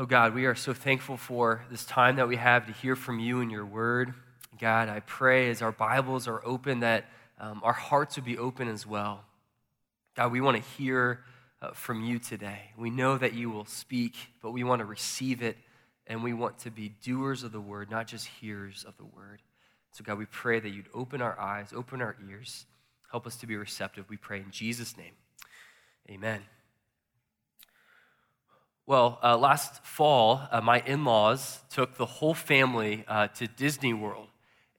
Oh God, we are so thankful for this time that we have to hear from you and your word. God, I pray as our Bibles are open that um, our hearts would be open as well. God, we want to hear uh, from you today. We know that you will speak, but we want to receive it and we want to be doers of the word, not just hearers of the word. So, God, we pray that you'd open our eyes, open our ears, help us to be receptive. We pray in Jesus' name. Amen. Well, uh, last fall, uh, my in laws took the whole family uh, to Disney World.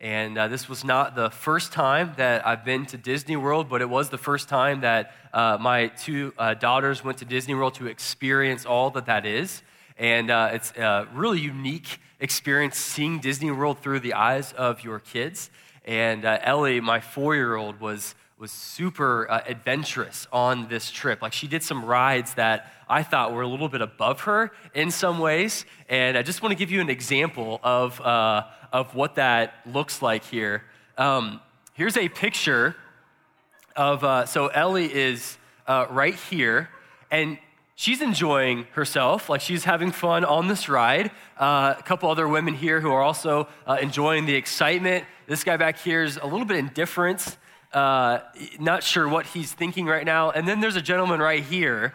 And uh, this was not the first time that I've been to Disney World, but it was the first time that uh, my two uh, daughters went to Disney World to experience all that that is. And it's a really unique experience seeing Disney World through the eyes of your kids. And Ellie, my four year old, was was super uh, adventurous on this trip. Like she did some rides that I thought were a little bit above her in some ways. And I just want to give you an example of, uh, of what that looks like here. Um, here's a picture of, uh, so Ellie is uh, right here, and she's enjoying herself, like she's having fun on this ride. Uh, a couple other women here who are also uh, enjoying the excitement. This guy back here is a little bit indifferent uh, not sure what he's thinking right now. And then there's a gentleman right here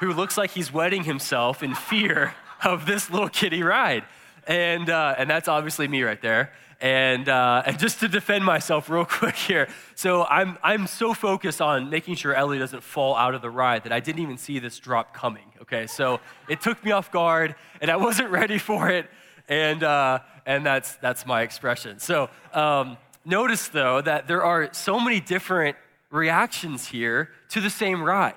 who looks like he's wetting himself in fear of this little kitty ride. And, uh, and that's obviously me right there. And, uh, and just to defend myself real quick here. So I'm, I'm so focused on making sure Ellie doesn't fall out of the ride that I didn't even see this drop coming. Okay, so it took me off guard and I wasn't ready for it. And, uh, and that's, that's my expression. So, um, Notice, though, that there are so many different reactions here to the same ride.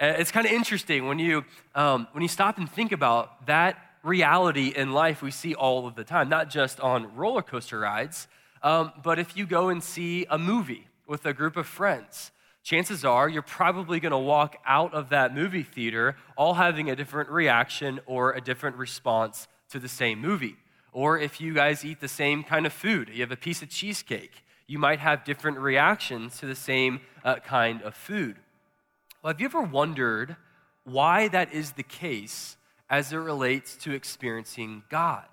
Uh, it's kind of interesting when you, um, when you stop and think about that reality in life we see all of the time, not just on roller coaster rides, um, but if you go and see a movie with a group of friends, chances are you're probably going to walk out of that movie theater all having a different reaction or a different response to the same movie. Or if you guys eat the same kind of food, you have a piece of cheesecake, you might have different reactions to the same uh, kind of food. Well, have you ever wondered why that is the case as it relates to experiencing God?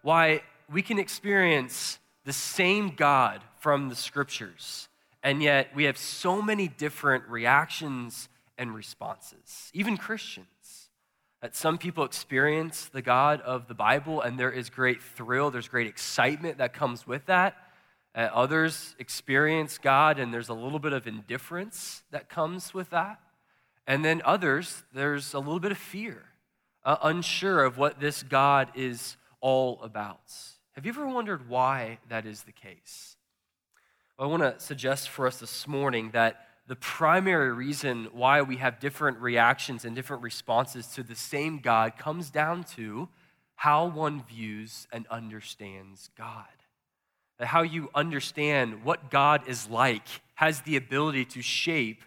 Why we can experience the same God from the scriptures, and yet we have so many different reactions and responses, even Christians. That some people experience the God of the Bible and there is great thrill, there's great excitement that comes with that. Uh, others experience God and there's a little bit of indifference that comes with that. And then others, there's a little bit of fear, uh, unsure of what this God is all about. Have you ever wondered why that is the case? Well, I want to suggest for us this morning that the primary reason why we have different reactions and different responses to the same God comes down to how one views and understands God. How you understand what God is like has the ability to shape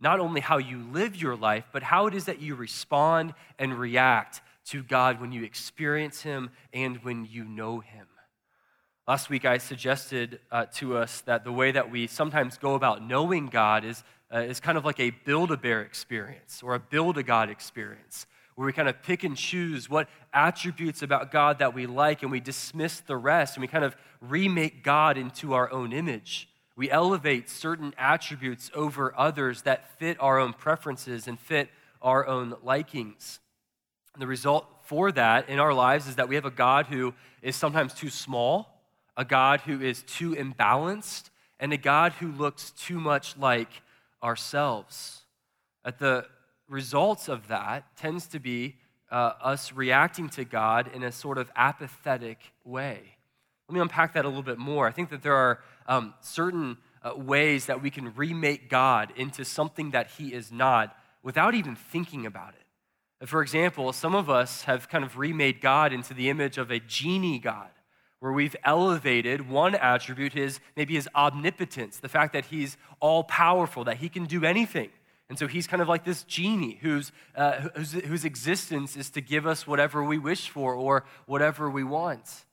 not only how you live your life, but how it is that you respond and react to God when you experience Him and when you know Him. Last week, I suggested uh, to us that the way that we sometimes go about knowing God is, uh, is kind of like a build a bear experience or a build a God experience, where we kind of pick and choose what attributes about God that we like and we dismiss the rest and we kind of remake God into our own image. We elevate certain attributes over others that fit our own preferences and fit our own likings. And the result for that in our lives is that we have a God who is sometimes too small a God who is too imbalanced, and a God who looks too much like ourselves. At the results of that tends to be uh, us reacting to God in a sort of apathetic way. Let me unpack that a little bit more. I think that there are um, certain uh, ways that we can remake God into something that He is not without even thinking about it. For example, some of us have kind of remade God into the image of a genie God where we've elevated one attribute, his maybe his omnipotence, the fact that he's all powerful, that he can do anything. And so he's kind of like this genie whose, uh, whose, whose existence is to give us whatever we wish for or whatever we want.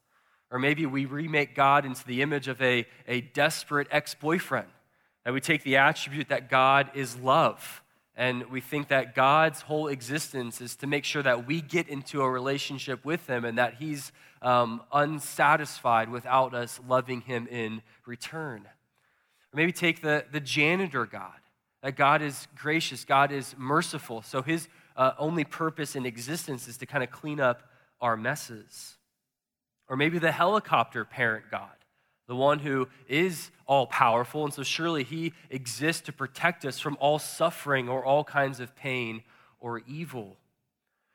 Or maybe we remake God into the image of a, a desperate ex boyfriend. That we take the attribute that God is love, And we think that God's whole existence is to make sure that we get into a relationship with Him and that He's um, unsatisfied without us loving Him in return. Or maybe take the, the janitor God, that God is gracious, God is merciful. So His uh, only purpose in existence is to kind of clean up our messes. Or maybe the helicopter parent God, the one who is all powerful, and so surely he exists to protect us from all suffering or all kinds of pain or evil.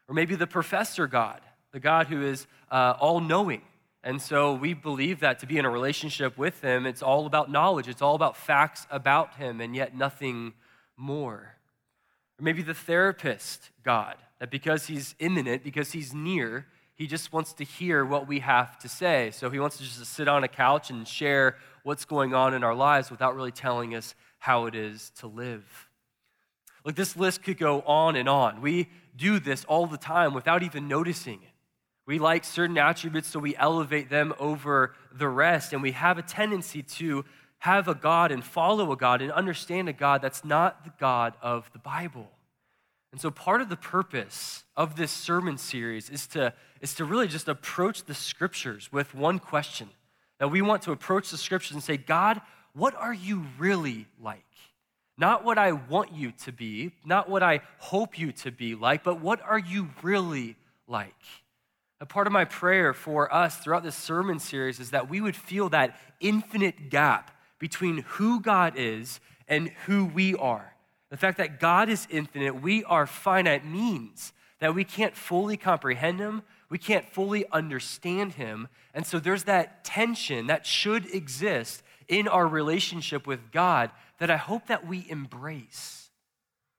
Or maybe the professor God, the God who is uh, all knowing. And so we believe that to be in a relationship with him, it's all about knowledge, it's all about facts about him, and yet nothing more. Or maybe the therapist God, that because he's immanent, because he's near, he just wants to hear what we have to say. So he wants to just sit on a couch and share what's going on in our lives without really telling us how it is to live. Like this list could go on and on. We do this all the time without even noticing it. We like certain attributes, so we elevate them over the rest, and we have a tendency to have a God and follow a God and understand a God that's not the God of the Bible. And so, part of the purpose of this sermon series is to, is to really just approach the scriptures with one question. That we want to approach the scriptures and say, God, what are you really like? Not what I want you to be, not what I hope you to be like, but what are you really like? A part of my prayer for us throughout this sermon series is that we would feel that infinite gap between who God is and who we are. The fact that God is infinite, we are finite, means that we can't fully comprehend Him, we can't fully understand Him. And so there's that tension that should exist in our relationship with God that I hope that we embrace.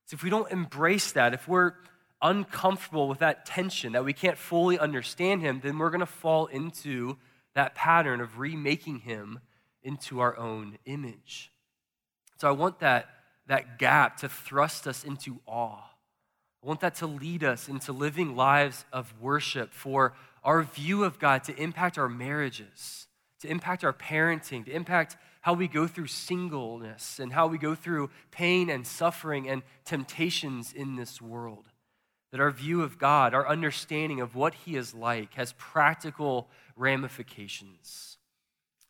So if we don't embrace that, if we're uncomfortable with that tension, that we can't fully understand Him, then we're going to fall into that pattern of remaking Him into our own image. So I want that that gap to thrust us into awe. I want that to lead us into living lives of worship for our view of God to impact our marriages, to impact our parenting, to impact how we go through singleness and how we go through pain and suffering and temptations in this world. That our view of God, our understanding of what He is like, has practical ramifications.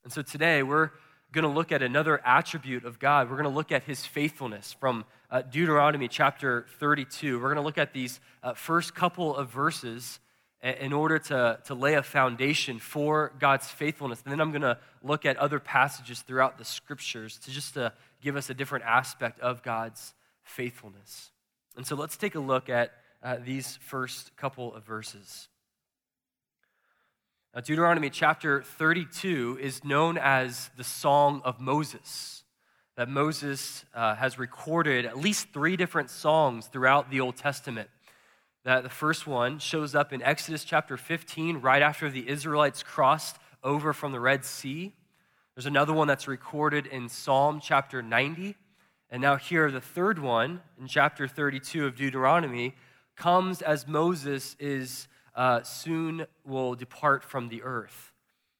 And so today we're going to look at another attribute of God. We're going to look at his faithfulness from uh, Deuteronomy chapter 32. We're going to look at these uh, first couple of verses in order to, to lay a foundation for God's faithfulness. And then I'm going to look at other passages throughout the scriptures to just to give us a different aspect of God's faithfulness. And so let's take a look at uh, these first couple of verses. Now, Deuteronomy chapter 32 is known as the Song of Moses. That Moses uh, has recorded at least three different songs throughout the Old Testament. That the first one shows up in Exodus chapter 15, right after the Israelites crossed over from the Red Sea. There's another one that's recorded in Psalm chapter 90. And now, here, the third one in chapter 32 of Deuteronomy comes as Moses is uh, soon will depart from the earth.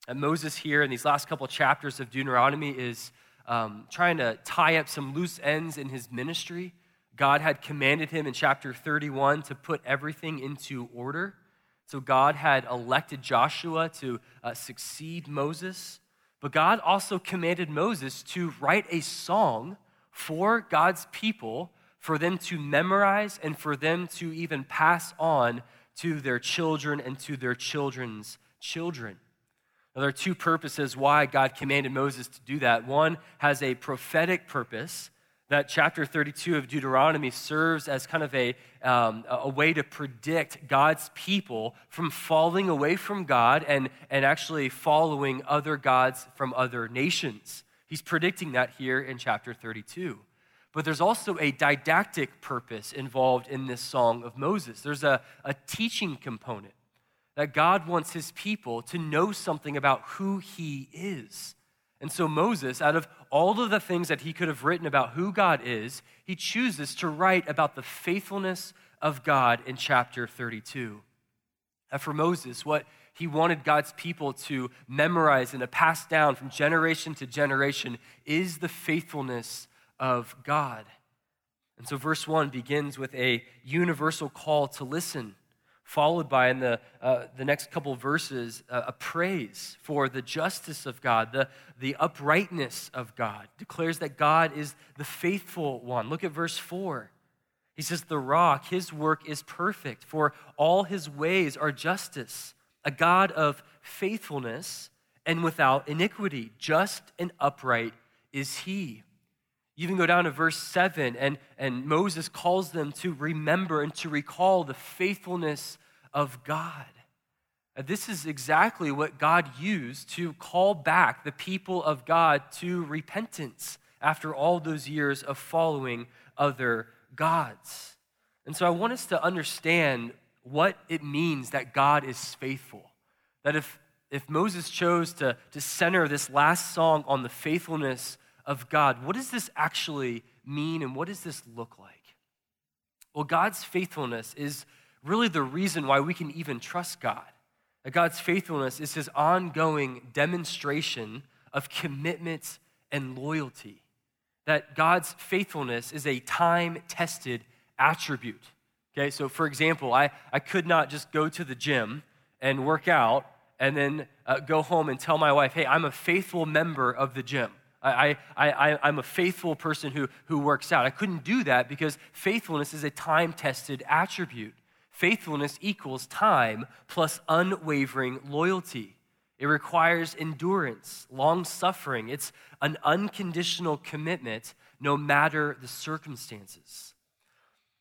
And Moses, here in these last couple chapters of Deuteronomy, is um, trying to tie up some loose ends in his ministry. God had commanded him in chapter 31 to put everything into order. So God had elected Joshua to uh, succeed Moses. But God also commanded Moses to write a song for God's people, for them to memorize and for them to even pass on to their children and to their children's children. Now, there are two purposes why God commanded Moses to do that. One has a prophetic purpose, that chapter 32 of Deuteronomy serves as kind of a, um, a way to predict God's people from falling away from God and, and actually following other gods from other nations. He's predicting that here in chapter 32. But there's also a didactic purpose involved in this song of Moses. There's a, a teaching component that God wants his people to know something about who he is. And so, Moses, out of all of the things that he could have written about who God is, he chooses to write about the faithfulness of God in chapter 32. And for Moses, what he wanted God's people to memorize and to pass down from generation to generation is the faithfulness of God. And so, verse 1 begins with a universal call to listen, followed by, in the, uh, the next couple verses, uh, a praise for the justice of God, the, the uprightness of God, declares that God is the faithful one. Look at verse 4. He says, The rock, his work is perfect, for all his ways are justice, a God of faithfulness and without iniquity. Just and upright is he. You even go down to verse 7, and, and Moses calls them to remember and to recall the faithfulness of God. This is exactly what God used to call back the people of God to repentance after all those years of following other gods. And so I want us to understand what it means that God is faithful. That if, if Moses chose to, to center this last song on the faithfulness of God, what does this actually mean and what does this look like? Well, God's faithfulness is really the reason why we can even trust God. God's faithfulness is his ongoing demonstration of commitment and loyalty that God's faithfulness is a time tested attribute. Okay, so for example, I, I could not just go to the gym and work out and then uh, go home and tell my wife, hey, I'm a faithful member of the gym. I, I, I, I'm a faithful person who, who works out. I couldn't do that because faithfulness is a time tested attribute. Faithfulness equals time plus unwavering loyalty. It requires endurance, long suffering. It's an unconditional commitment no matter the circumstances.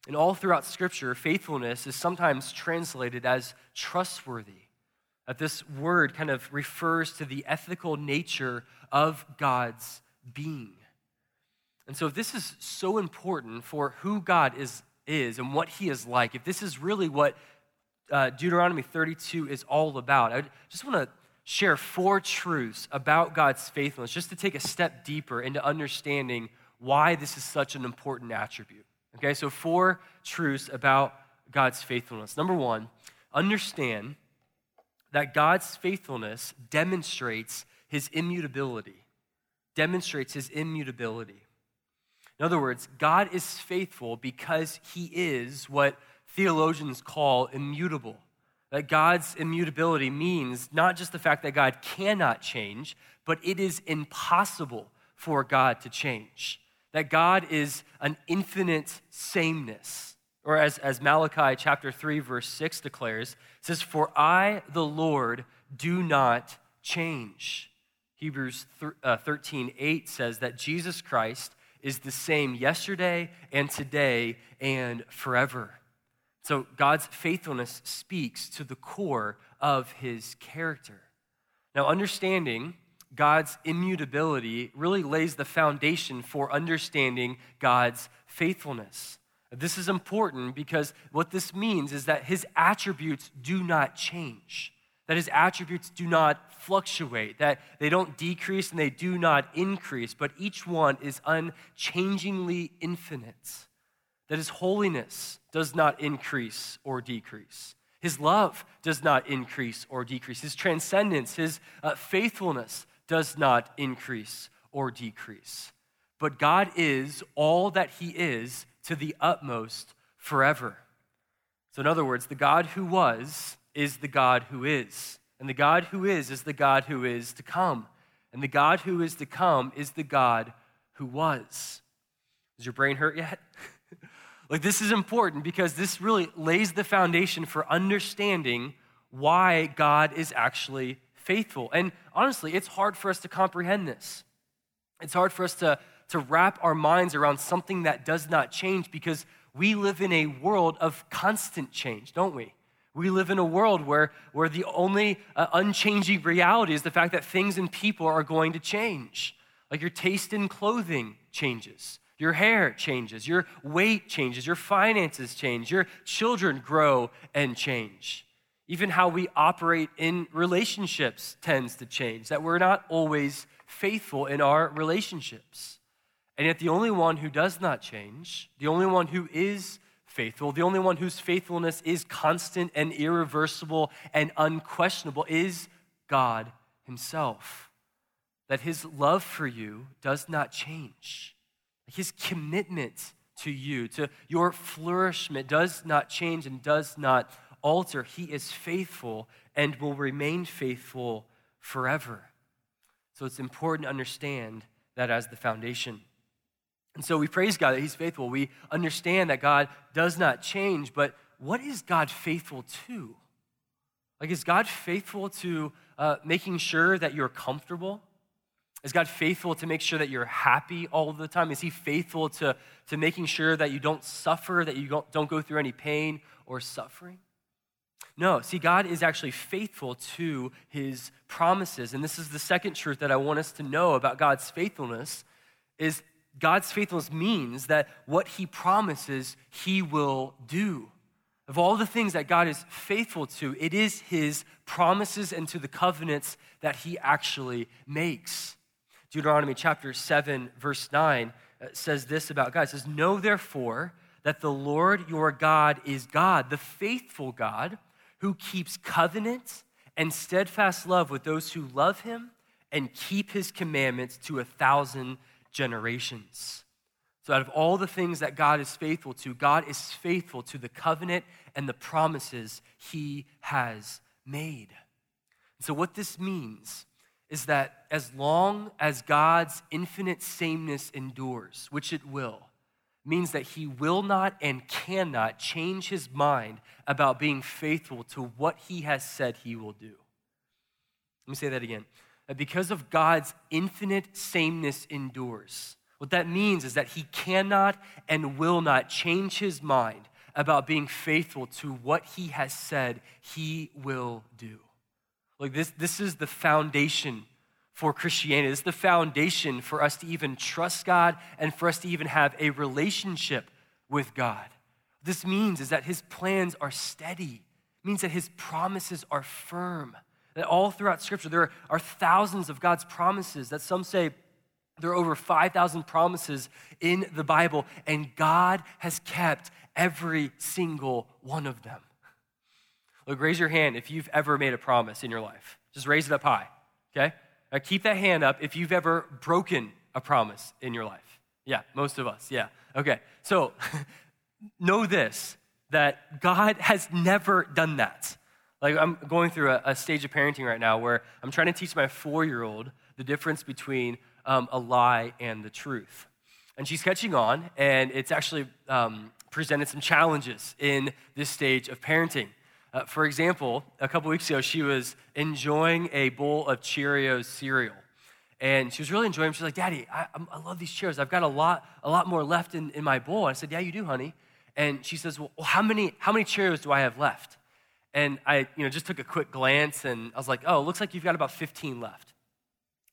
And all throughout Scripture, faithfulness is sometimes translated as trustworthy. That this word kind of refers to the ethical nature of God's being. And so, if this is so important for who God is, is and what He is like, if this is really what uh, Deuteronomy 32 is all about, I just want to share four truths about God's faithfulness just to take a step deeper into understanding why this is such an important attribute. Okay, so four truths about God's faithfulness. Number one, understand that God's faithfulness demonstrates his immutability. Demonstrates his immutability. In other words, God is faithful because he is what theologians call immutable. That God's immutability means not just the fact that God cannot change, but it is impossible for God to change. That God is an infinite sameness. Or as, as Malachi chapter 3, verse 6 declares, says, For I, the Lord, do not change. Hebrews uh, 13, 8 says that Jesus Christ is the same yesterday and today and forever. So God's faithfulness speaks to the core of his character. Now, understanding God's immutability really lays the foundation for understanding God's faithfulness. This is important because what this means is that his attributes do not change, that his attributes do not fluctuate, that they don't decrease and they do not increase, but each one is unchangingly infinite that his holiness does not increase or decrease. His love does not increase or decrease. His transcendence, his uh, faithfulness does not increase or decrease. But God is all that he is to the utmost forever. So, in other words, the God who was is the God who is. And the God who is is the God who is to come. And the God who is to come is the God who was. Does your brain hurt yet? Like, this is important because this really lays the foundation for understanding why God is actually faithful. And honestly, it's hard for us to comprehend this. It's hard for us to, to wrap our minds around something that does not change because we live in a world of constant change, don't we? We live in a world where, where the only uh, unchanging reality is the fact that things and people are going to change. Like your taste in clothing changes. Your hair changes, your weight changes, your finances change, your children grow and change. Even how we operate in relationships tends to change, that we're not always faithful in our relationships. And yet, the only one who does not change, the only one who is faithful, the only one whose faithfulness is constant and irreversible and unquestionable is God Himself. That His love for you does not change. His commitment to you, to your flourishment, does not change and does not alter. He is faithful and will remain faithful forever. So it's important to understand that as the foundation. And so we praise God that He's faithful. We understand that God does not change, but what is God faithful to? Like, is God faithful to uh, making sure that you're comfortable? Is God faithful to make sure that you're happy all the time? Is He faithful to, to making sure that you don't suffer, that you don't, don't go through any pain or suffering? No, see, God is actually faithful to His promises. And this is the second truth that I want us to know about God's faithfulness is God's faithfulness means that what He promises, He will do. Of all the things that God is faithful to, it is his promises and to the covenants that he actually makes. Deuteronomy chapter 7, verse 9 uh, says this about God. It says, Know therefore that the Lord your God is God, the faithful God, who keeps covenant and steadfast love with those who love him and keep his commandments to a thousand generations. So, out of all the things that God is faithful to, God is faithful to the covenant and the promises he has made. so, what this means is that as long as God's infinite sameness endures, which it will, means that he will not and cannot change his mind about being faithful to what he has said he will do. Let me say that again. Because of God's infinite sameness endures, what that means is that he cannot and will not change his mind about being faithful to what he has said he will do. Like this, this is the foundation for Christianity. This is the foundation for us to even trust God and for us to even have a relationship with God. This means is that his plans are steady. It means that his promises are firm. That all throughout scripture there are thousands of God's promises that some say there are over 5,000 promises in the Bible, and God has kept every single one of them. Look, raise your hand if you've ever made a promise in your life. Just raise it up high, okay? Now keep that hand up if you've ever broken a promise in your life. Yeah, most of us, yeah. Okay, so know this that God has never done that. Like, I'm going through a, a stage of parenting right now where I'm trying to teach my four year old the difference between um, a lie and the truth. And she's catching on, and it's actually um, presented some challenges in this stage of parenting. Uh, for example, a couple weeks ago, she was enjoying a bowl of Cheerios cereal. And she was really enjoying them. She's like, Daddy, I, I love these Cheerios. I've got a lot, a lot more left in, in my bowl. I said, Yeah, you do, honey. And she says, Well, how many, how many Cheerios do I have left? And I you know, just took a quick glance, and I was like, Oh, looks like you've got about 15 left.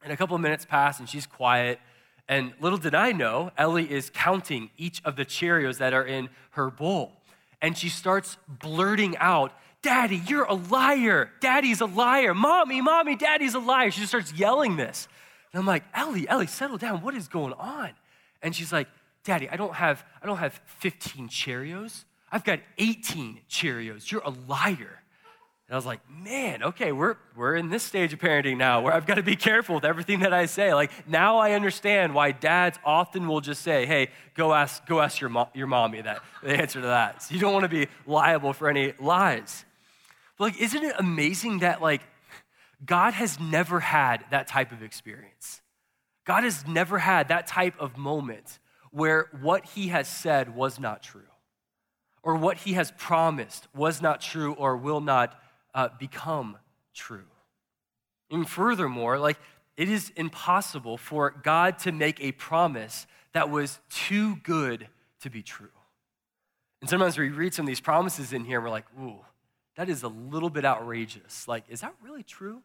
And a couple of minutes pass, and she's quiet. And little did I know, Ellie is counting each of the Cheerios that are in her bowl. And she starts blurting out, Daddy, you're a liar. Daddy's a liar. Mommy, mommy, daddy's a liar. She just starts yelling this. And I'm like, Ellie, Ellie, settle down. What is going on? And she's like, Daddy, I don't have, I don't have 15 Cheerios. I've got 18 Cheerios. You're a liar. And I was like, man, okay, we're, we're in this stage of parenting now where I've got to be careful with everything that I say. Like, now I understand why dads often will just say, hey, go ask, go ask your, mo- your mommy that, the answer to that. So you don't want to be liable for any lies. But, like, isn't it amazing that, like, God has never had that type of experience? God has never had that type of moment where what he has said was not true, or what he has promised was not true or will not uh, become true. And furthermore, like it is impossible for God to make a promise that was too good to be true. And sometimes we read some of these promises in here and we're like, ooh, that is a little bit outrageous. Like, is that really true?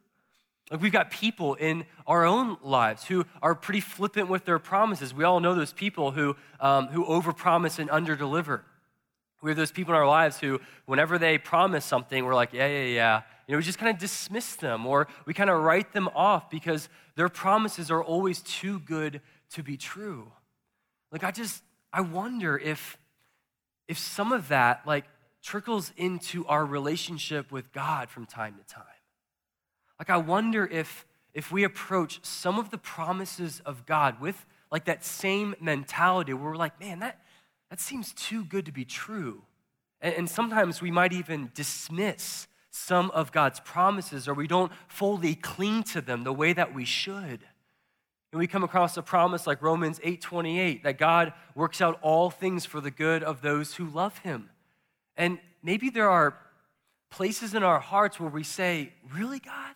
Like, we've got people in our own lives who are pretty flippant with their promises. We all know those people who, um, who overpromise and underdeliver. We have those people in our lives who, whenever they promise something, we're like, yeah, yeah, yeah. You know, we just kind of dismiss them or we kind of write them off because their promises are always too good to be true. Like, I just, I wonder if, if some of that, like, trickles into our relationship with God from time to time. Like, I wonder if, if we approach some of the promises of God with, like, that same mentality where we're like, man, that, that seems too good to be true. And, and sometimes we might even dismiss some of God's promises or we don't fully cling to them the way that we should. And we come across a promise like Romans 8:28 that God works out all things for the good of those who love him. And maybe there are places in our hearts where we say, "Really, God?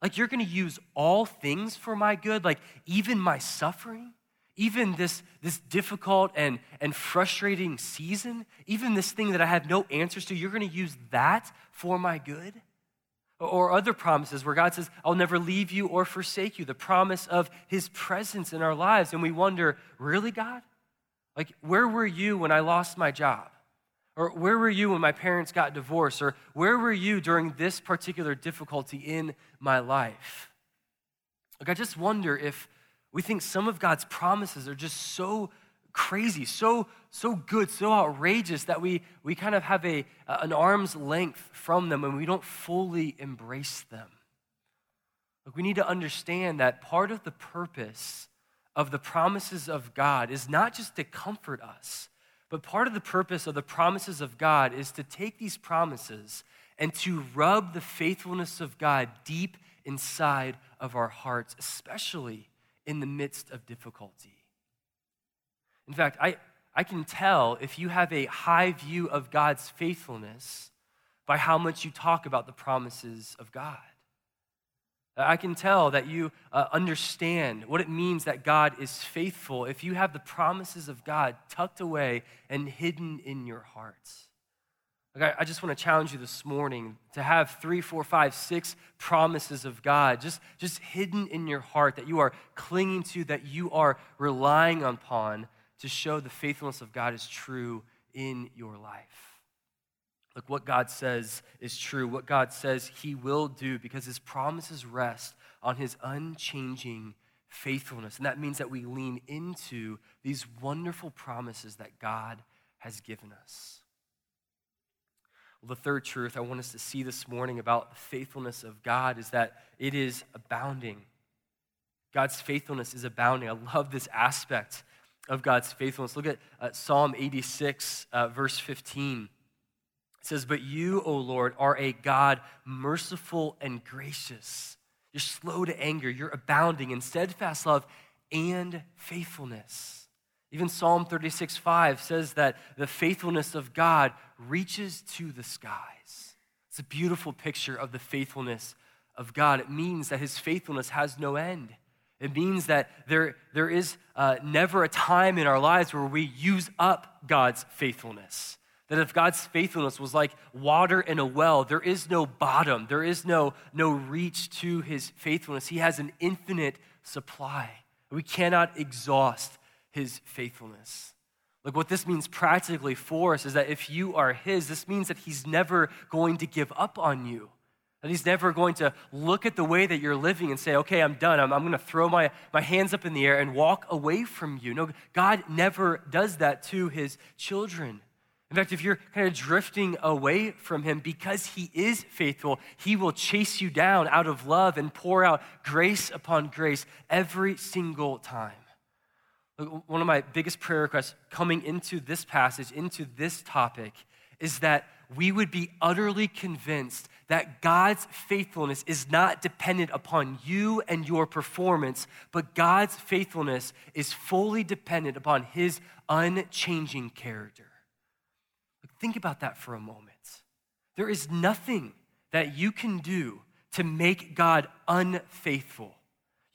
Like you're going to use all things for my good, like even my suffering?" Even this, this difficult and, and frustrating season, even this thing that I have no answers to, you're going to use that for my good? Or other promises where God says, I'll never leave you or forsake you, the promise of his presence in our lives. And we wonder, really, God? Like, where were you when I lost my job? Or where were you when my parents got divorced? Or where were you during this particular difficulty in my life? Like, I just wonder if we think some of God's promises are just so crazy, so, so good, so outrageous that we, we kind of have a, an arm's length from them and we don't fully embrace them. Look, we need to understand that part of the purpose of the promises of God is not just to comfort us, but part of the purpose of the promises of God is to take these promises and to rub the faithfulness of God deep inside of our hearts, especially in the midst of difficulty. In fact, I, I can tell if you have a high view of God's faithfulness by how much you talk about the promises of God. I can tell that you uh, understand what it means that God is faithful if you have the promises of God tucked away and hidden in your hearts. I, I just want to challenge you this morning to have three, four, five, six promises of God just, just hidden in your heart that you are clinging to, that you are relying upon to show the faithfulness of God is true in your life. Look, what God says is true, what God says He will do, because His promises rest on His unchanging faithfulness. And that means that we lean into these wonderful promises that God has given us. Well, the third truth I want us to see this morning about the faithfulness of God is that it is abounding. God's faithfulness is abounding. I love this aspect of God's faithfulness. Look at uh, Psalm 86, uh, verse 15. It says, But you, O Lord, are a God merciful and gracious. You're slow to anger, you're abounding in steadfast love and faithfulness. Even Psalm 36 5 says that the faithfulness of God reaches to the skies. It's a beautiful picture of the faithfulness of God. It means that his faithfulness has no end. It means that there, there is uh, never a time in our lives where we use up God's faithfulness. That if God's faithfulness was like water in a well, there is no bottom, there is no, no reach to his faithfulness. He has an infinite supply. We cannot exhaust his faithfulness. Like, what this means practically for us is that if you are his, this means that he's never going to give up on you. That he's never going to look at the way that you're living and say, okay, I'm done. I'm, I'm going to throw my, my hands up in the air and walk away from you. No, God never does that to his children. In fact, if you're kind of drifting away from him because he is faithful, he will chase you down out of love and pour out grace upon grace every single time. One of my biggest prayer requests coming into this passage, into this topic, is that we would be utterly convinced that God's faithfulness is not dependent upon you and your performance, but God's faithfulness is fully dependent upon his unchanging character. Think about that for a moment. There is nothing that you can do to make God unfaithful.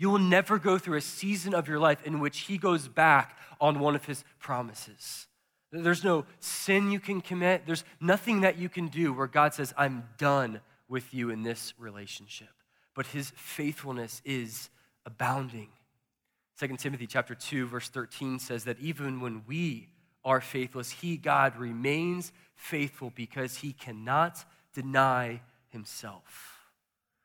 You will never go through a season of your life in which He goes back on one of His promises. There's no sin you can commit. There's nothing that you can do where God says, I'm done with you in this relationship. But His faithfulness is abounding. 2 Timothy chapter 2 verse 13 says that even when we are faithless, he God remains faithful because he cannot deny himself.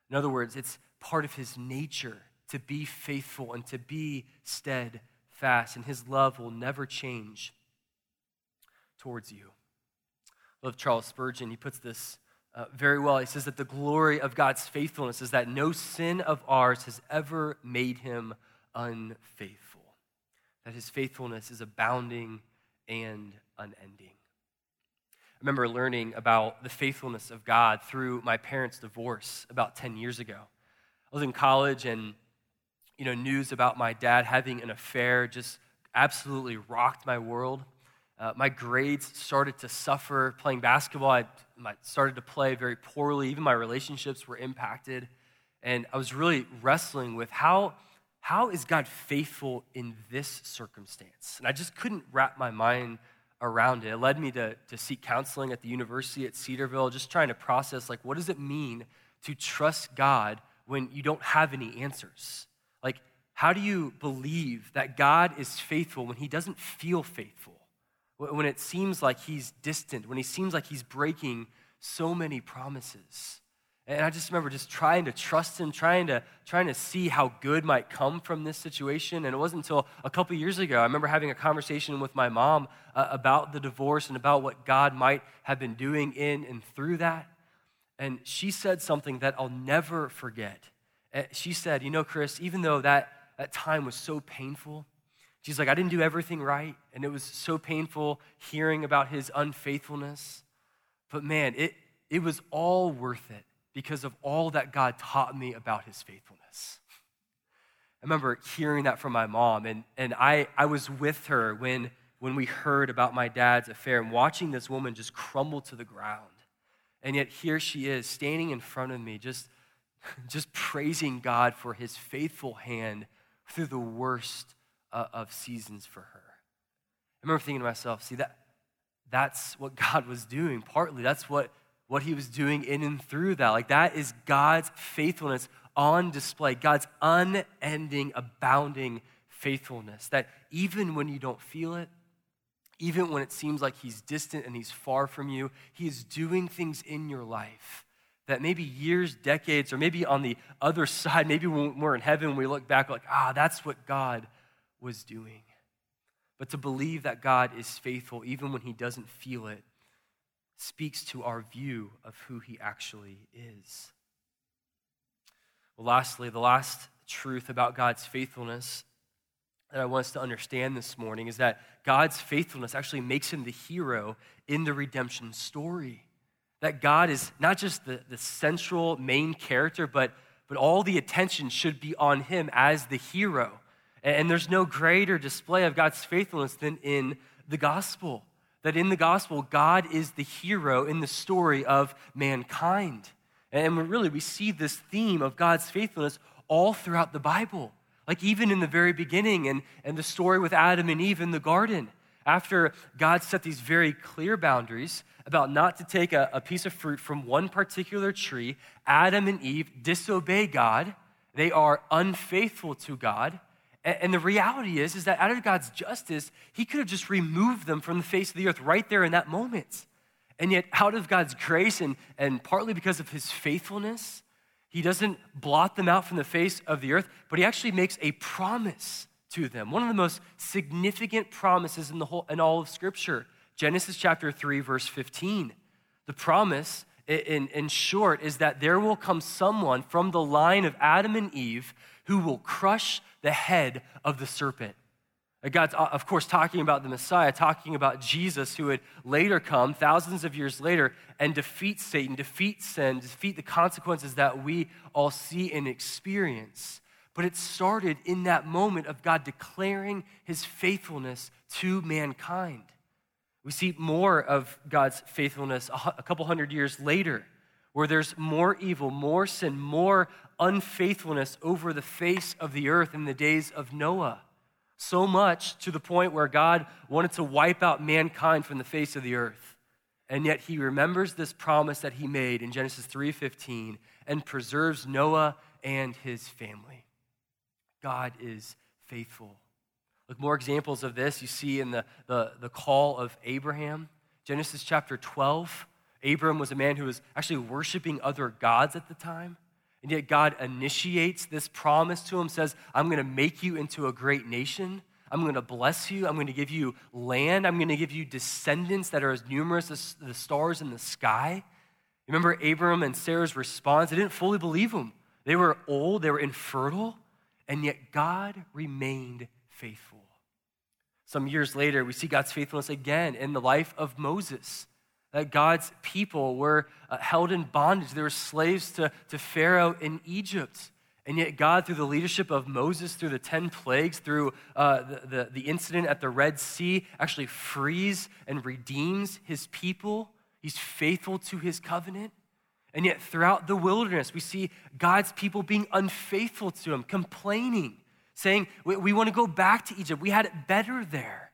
In other words, it's part of his nature to be faithful and to be steadfast, and his love will never change towards you. I love Charles Spurgeon. He puts this uh, very well. He says that the glory of God's faithfulness is that no sin of ours has ever made him unfaithful, that his faithfulness is abounding and unending. I remember learning about the faithfulness of God through my parents' divorce about 10 years ago. I was in college and you know, news about my dad having an affair just absolutely rocked my world. Uh, my grades started to suffer playing basketball. I, started to play very poorly. Even my relationships were impacted. And I was really wrestling with how, how is God faithful in this circumstance? And I just couldn't wrap my mind around it. It led me to, to seek counseling at the university at Cedarville, just trying to process like, what does it mean to trust God when you don't have any answers? How do you believe that God is faithful when he doesn't feel faithful? When it seems like he's distant, when he seems like he's breaking so many promises? And I just remember just trying to trust him, trying to, trying to see how good might come from this situation. And it wasn't until a couple years ago, I remember having a conversation with my mom uh, about the divorce and about what God might have been doing in and through that. And she said something that I'll never forget. Uh, she said, You know, Chris, even though that, that time was so painful, she's like, I didn't do everything right. And it was so painful hearing about his unfaithfulness. But man, it, it was all worth it because of all that God taught me about his faithfulness. I remember hearing that from my mom, and, and I, I was with her when, when we heard about my dad's affair and watching this woman just crumble to the ground. And yet here she is standing in front of me, just, just praising God for his faithful hand through the worst uh, of seasons for her. I remember thinking to myself, see, that, that's what God was doing. Partly, that's what what he was doing in and through that. Like that is God's faithfulness on display, God's unending, abounding faithfulness. That even when you don't feel it, even when it seems like he's distant and he's far from you, he is doing things in your life that maybe years, decades, or maybe on the other side, maybe when we're in heaven, we look back like, ah, that's what God was doing. But to believe that God is faithful even when he doesn't feel it speaks to our view of who he actually is. Well, lastly, the last truth about God's faithfulness that I want us to understand this morning is that God's faithfulness actually makes him the hero in the redemption story. That God is not just the, the central main character, but, but all the attention should be on him as the hero. And, there's no greater display of God's faithfulness than in the gospel that in the gospel, God is the hero in the story of mankind. And really, we see this theme of God's faithfulness all throughout the Bible. Like even in the very beginning and, and the story with Adam and Eve in the garden. After God set these very clear boundaries about not to take a, a piece of fruit from one particular tree, Adam and Eve disobey God. They are unfaithful to God. And the reality is, is that out of God's justice, he could have just removed them from the face of the earth right there in that moment. And yet, out of God's grace and, and partly because of his faithfulness, he doesn't blot them out from the face of the earth, but he actually makes a promise to them. One of the most significant promises in, the whole, in all of Scripture. Genesis chapter 3, verse 15. The promise, in, in short, is that there will come someone from the line of Adam and Eve who will crush the head of the serpent. God's, uh, of course, talking about the Messiah, talking about Jesus, who would later come, thousands of years later, and defeat Satan, defeat sin, defeat the consequences that we all see and experience. But it started in that moment of God declaring his faithfulness to mankind. We see more of God's faithfulness a couple hundred years later, where there's more evil, more sin, more unfaithfulness over the face of the earth in the days of Noah. So much to the point where God wanted to wipe out mankind from the face of the earth. And yet he remembers this promise that he made in Genesis 3:15 and preserves Noah and his family. God is faithful. Look, more examples of this you see in the, the, the call of Abraham. Genesis chapter 12. Abram was a man who was actually worshiping other gods at the time. And yet God initiates this promise to him, says, I'm going to make you into a great nation. I'm going to bless you. I'm going to give you land. I'm going to give you descendants that are as numerous as the stars in the sky. Remember Abram and Sarah's response? They didn't fully believe him. They were old, they were infertile, and yet God remained faithful. Some years later, we see God's faithfulness again in the life of Moses. That God's people were uh, held in bondage. They were slaves to, to Pharaoh in Egypt. And yet, God, through the leadership of Moses, through the 10 plagues, through uh, the, the, the incident at the Red Sea, actually frees and redeems his people. He's faithful to his covenant. And yet, throughout the wilderness, we see God's people being unfaithful to him, complaining, saying, We, we want to go back to Egypt. We had it better there.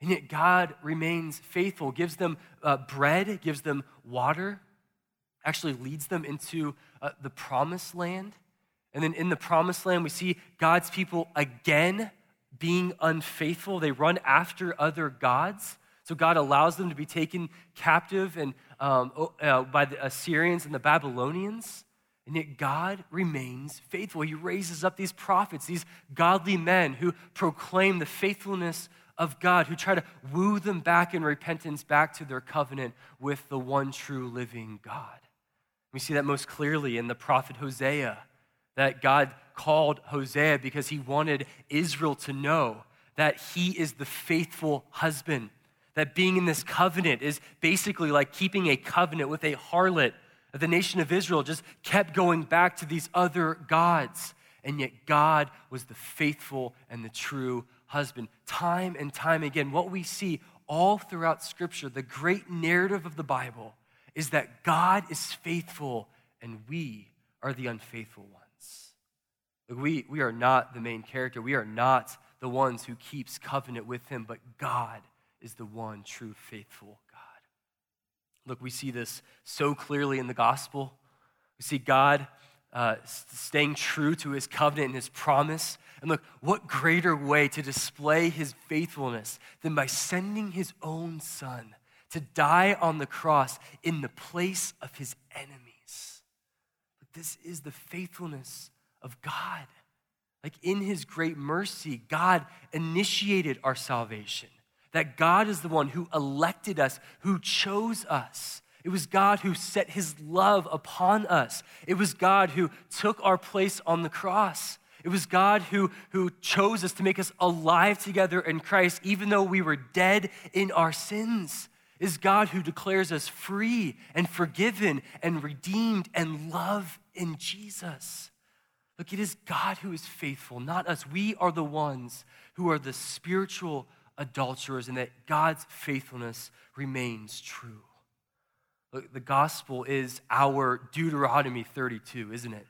And yet, God remains faithful, gives them uh, bread, gives them water, actually leads them into uh, the promised land. And then in the promised land, we see God's people again being unfaithful. They run after other gods. So God allows them to be taken captive and, um, uh, by the Assyrians and the Babylonians. And yet God remains faithful. He raises up these prophets, these godly men who proclaim the faithfulness of God, who try to woo them back in repentance, back to their covenant with the one true living God. We see that most clearly in the prophet Hosea that God called Hosea because he wanted Israel to know that he is the faithful husband. That being in this covenant is basically like keeping a covenant with a harlot. The nation of Israel just kept going back to these other gods. And yet, God was the faithful and the true husband. Time and time again, what we see all throughout Scripture, the great narrative of the Bible, is that God is faithful and we are the unfaithful ones. We, we are not the main character. We are not the ones who keeps covenant with him, but God is the one true faithful God. Look, we see this so clearly in the gospel. We see God uh, staying true to his covenant and his promise. And look, what greater way to display his faithfulness than by sending his own son to die on the cross in the place of his enemies? But this is the faithfulness of God. Like in his great mercy, God initiated our salvation. That God is the one who elected us, who chose us. It was God who set his love upon us. It was God who took our place on the cross. It was God who, who chose us to make us alive together in Christ, even though we were dead in our sins. It is God who declares us free and forgiven and redeemed and loved in Jesus. Look, it is God who is faithful, not us. We are the ones who are the spiritual adulterers, and that God's faithfulness remains true. Look, the gospel is our Deuteronomy 32, isn't it?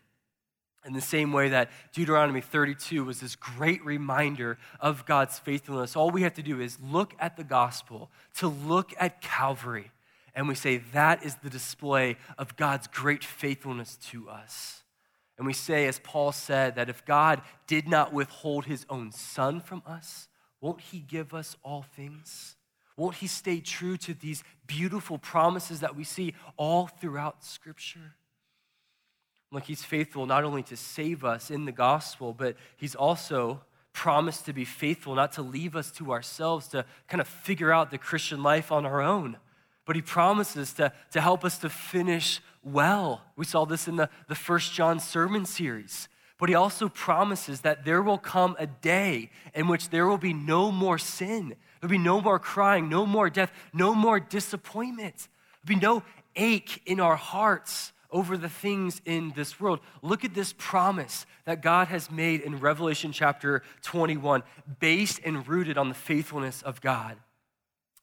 In the same way that Deuteronomy 32 was this great reminder of God's faithfulness, all we have to do is look at the gospel, to look at Calvary, and we say that is the display of God's great faithfulness to us. And we say, as Paul said, that if God did not withhold his own son from us, won't he give us all things? Won't he stay true to these beautiful promises that we see all throughout Scripture? Like he's faithful not only to save us in the gospel, but he's also promised to be faithful, not to leave us to ourselves to kind of figure out the Christian life on our own but he promises to, to help us to finish well. We saw this in the, the First John sermon series. But he also promises that there will come a day in which there will be no more sin. There'll be no more crying, no more death, no more disappointment. There'll be no ache in our hearts over the things in this world. Look at this promise that God has made in Revelation chapter 21, based and rooted on the faithfulness of God.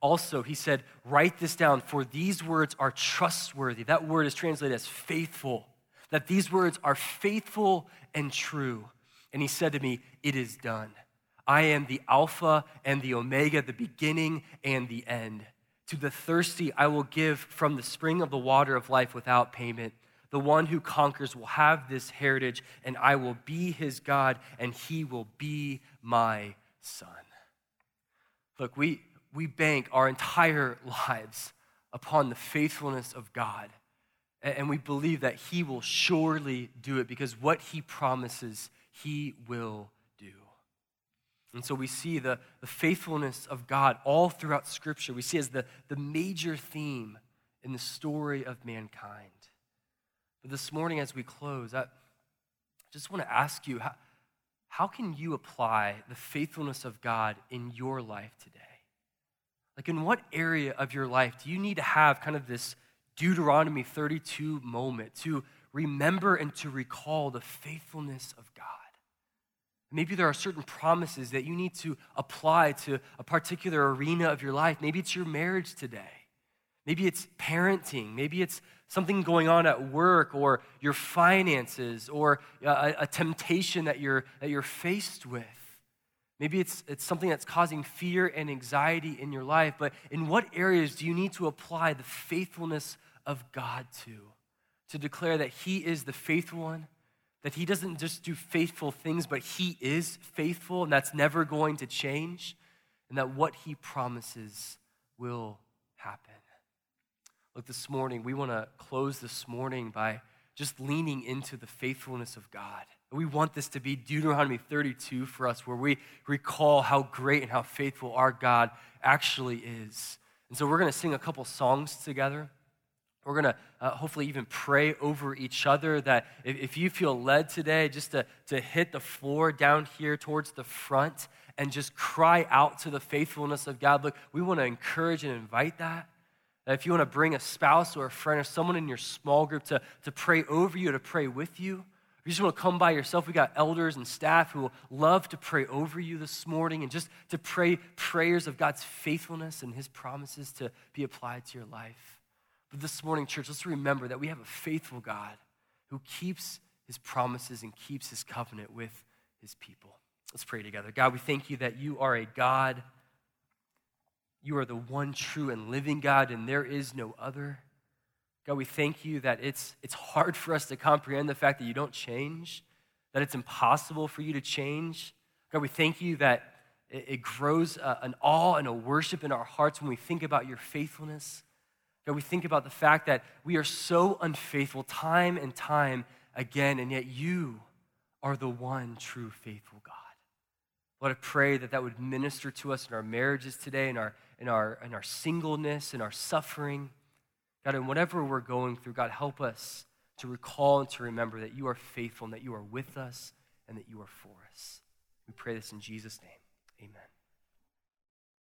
Also, he said, Write this down, for these words are trustworthy. That word is translated as faithful, that these words are faithful and true. And he said to me, It is done. I am the Alpha and the Omega, the beginning and the end. To the thirsty, I will give from the spring of the water of life without payment. The one who conquers will have this heritage, and I will be his God, and he will be my son. Look, we, we bank our entire lives upon the faithfulness of God. And we believe that he will surely do it because what he promises, he will do. And so we see the, the faithfulness of God all throughout Scripture. We see as the, the major theme in the story of mankind. But this morning, as we close, I just want to ask you how, how can you apply the faithfulness of God in your life today? Like, in what area of your life do you need to have kind of this Deuteronomy 32 moment to remember and to recall the faithfulness of God? Maybe there are certain promises that you need to apply to a particular arena of your life. Maybe it's your marriage today. Maybe it's parenting. Maybe it's something going on at work or your finances or uh, a, a, temptation that you're, that you're faced with. Maybe it's, it's something that's causing fear and anxiety in your life. But in what areas do you need to apply the faithfulness of God to? To declare that He is the faithful one, that He doesn't just do faithful things, but He is faithful, and that's never going to change, and that what He promises will happen. Look, this morning, we want to close this morning by just leaning into the faithfulness of God. We want this to be Deuteronomy 32 for us, where we recall how great and how faithful our God actually is. And so we're going to sing a couple songs together. We're going to uh, hopefully even pray over each other that if, if you feel led today, just to, to hit the floor down here towards the front and just cry out to the faithfulness of God. Look, we want to encourage and invite that. If you want to bring a spouse or a friend or someone in your small group to, to pray over you, to pray with you, if you just want to come by yourself, we got elders and staff who will love to pray over you this morning and just to pray prayers of God's faithfulness and his promises to be applied to your life. But this morning, church, let's remember that we have a faithful God who keeps his promises and keeps his covenant with his people. Let's pray together. God, we thank you that you are a God you are the one true and living God, and there is no other. God, we thank you that it's, it's hard for us to comprehend the fact that you don't change, that it's impossible for you to change. God, we thank you that it, it grows uh, an awe and a worship in our hearts when we think about your faithfulness. God, we think about the fact that we are so unfaithful time and time again, and yet you are the one true faithful God. Lord, I pray that that would minister to us in our marriages today, in our in our, in our singleness, in our suffering. God, in whatever we're going through, God, help us to recall and to remember that you are faithful and that you are with us and that you are for us. We pray this in Jesus' name. Amen.